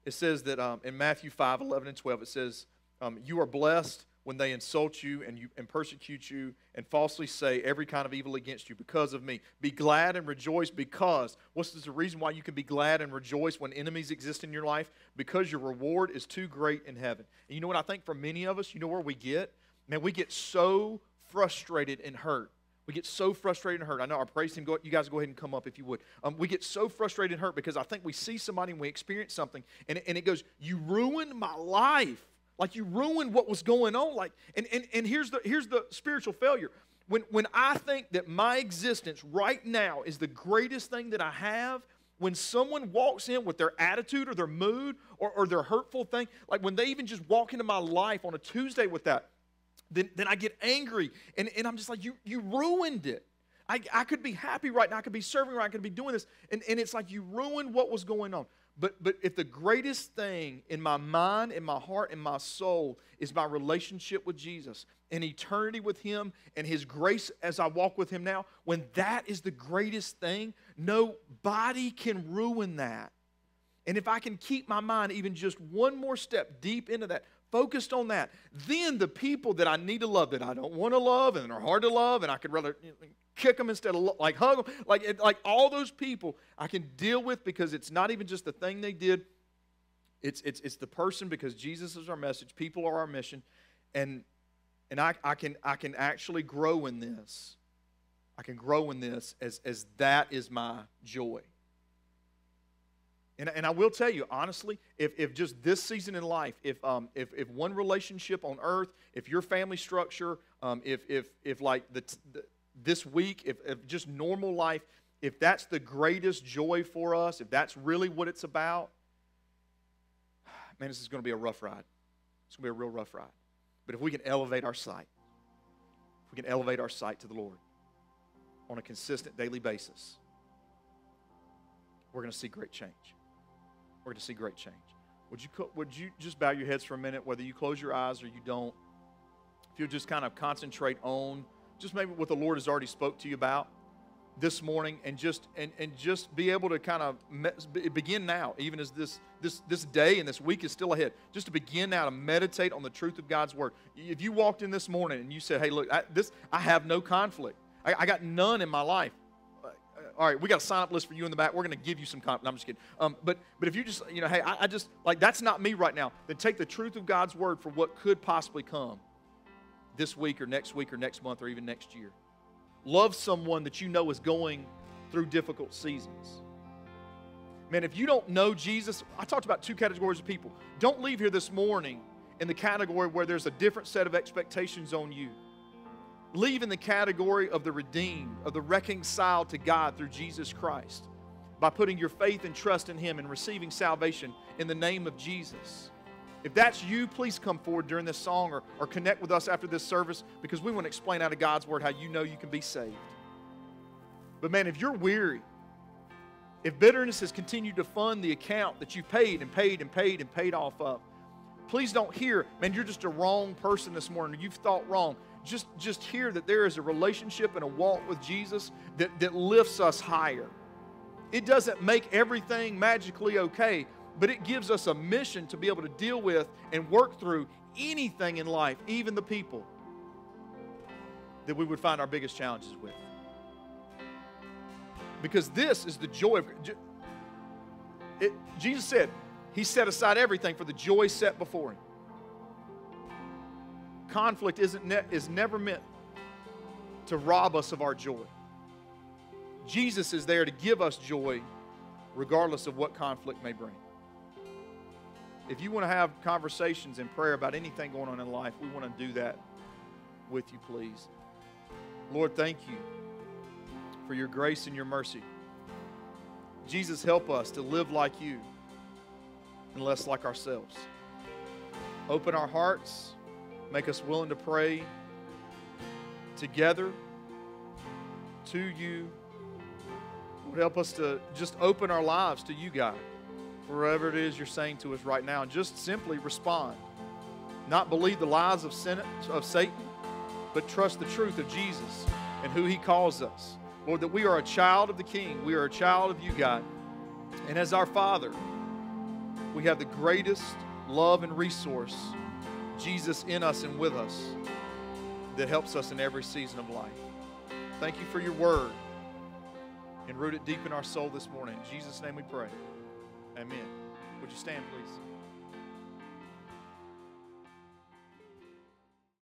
it says that um, in Matthew 5 11 and 12, it says, um, You are blessed when they insult you and, you and persecute you and falsely say every kind of evil against you because of me. Be glad and rejoice because. What's the reason why you can be glad and rejoice when enemies exist in your life? Because your reward is too great in heaven. And you know what I think for many of us, you know where we get? Man, we get so frustrated and hurt we get so frustrated and hurt. I know our praise team, go, you guys go ahead and come up if you would. Um, we get so frustrated and hurt because I think we see somebody and we experience something, and, and it goes, You ruined my life. Like you ruined what was going on. Like, and, and, and here's, the, here's the spiritual failure. When, when I think that my existence right now is the greatest thing that I have, when someone walks in with their attitude or their mood or, or their hurtful thing, like when they even just walk into my life on a Tuesday with that, then, then I get angry. And, and I'm just like, you, you ruined it. I, I could be happy right now. I could be serving right. Now, I could be doing this. And, and it's like you ruined what was going on. But, but if the greatest thing in my mind, in my heart, in my soul is my relationship with Jesus and eternity with Him and His grace as I walk with Him now, when that is the greatest thing, nobody can ruin that. And if I can keep my mind even just one more step deep into that, focused on that, then the people that I need to love that I don't want to love and are hard to love and I could rather kick them instead of like hug them, like, like all those people I can deal with because it's not even just the thing they did, it's, it's, it's the person because Jesus is our message, people are our mission, and, and I, I, can, I can actually grow in this. I can grow in this as, as that is my joy. And, and I will tell you, honestly, if, if just this season in life, if, um, if, if one relationship on earth, if your family structure, um, if, if, if like the, the, this week, if, if just normal life, if that's the greatest joy for us, if that's really what it's about, [sighs] man, this is going to be a rough ride. It's going to be a real rough ride. But if we can elevate our sight, if we can elevate our sight to the Lord on a consistent daily basis, we're going to see great change we're going to see great change. Would you, would you just bow your heads for a minute, whether you close your eyes or you don't? If you'll just kind of concentrate on just maybe what the Lord has already spoke to you about this morning and just and, and just be able to kind of me, begin now even as this this this day and this week is still ahead just to begin now to meditate on the truth of god's word if you walked in this morning and you said hey look I, this i have no conflict I, I got none in my life all right, we got a sign up list for you in the back. We're going to give you some. Con- no, I'm just kidding. Um, but but if you just you know, hey, I, I just like that's not me right now. Then take the truth of God's word for what could possibly come this week or next week or next month or even next year. Love someone that you know is going through difficult seasons. Man, if you don't know Jesus, I talked about two categories of people. Don't leave here this morning in the category where there's a different set of expectations on you leave in the category of the redeemed, of the reconciled to God through Jesus Christ by putting your faith and trust in Him and receiving salvation in the name of Jesus. If that's you, please come forward during this song or, or connect with us after this service because we want to explain out of God's Word how you know you can be saved. But man, if you're weary, if bitterness has continued to fund the account that you paid and paid and paid and paid off of, Please don't hear, man, you're just a wrong person this morning. You've thought wrong. Just, just hear that there is a relationship and a walk with Jesus that, that lifts us higher. It doesn't make everything magically okay, but it gives us a mission to be able to deal with and work through anything in life, even the people that we would find our biggest challenges with. Because this is the joy of it, Jesus said, He set aside everything for the joy set before Him. Conflict isn't ne- is never meant to rob us of our joy. Jesus is there to give us joy regardless of what conflict may bring. If you want to have conversations and prayer about anything going on in life, we want to do that with you, please. Lord, thank you for your grace and your mercy. Jesus, help us to live like you and less like ourselves. Open our hearts, make us willing to pray together to you. Would help us to just open our lives to you, God, wherever it is you're saying to us right now, and just simply respond. Not believe the lies of, sin, of Satan, but trust the truth of Jesus and who he calls us. Lord, that we are a child of the King. We are a child of you, God. And as our Father, we have the greatest love and resource, Jesus in us and with us, that helps us in every season of life. Thank you for your word and root it deep in our soul this morning. In Jesus' name we pray. Amen. Would you stand, please?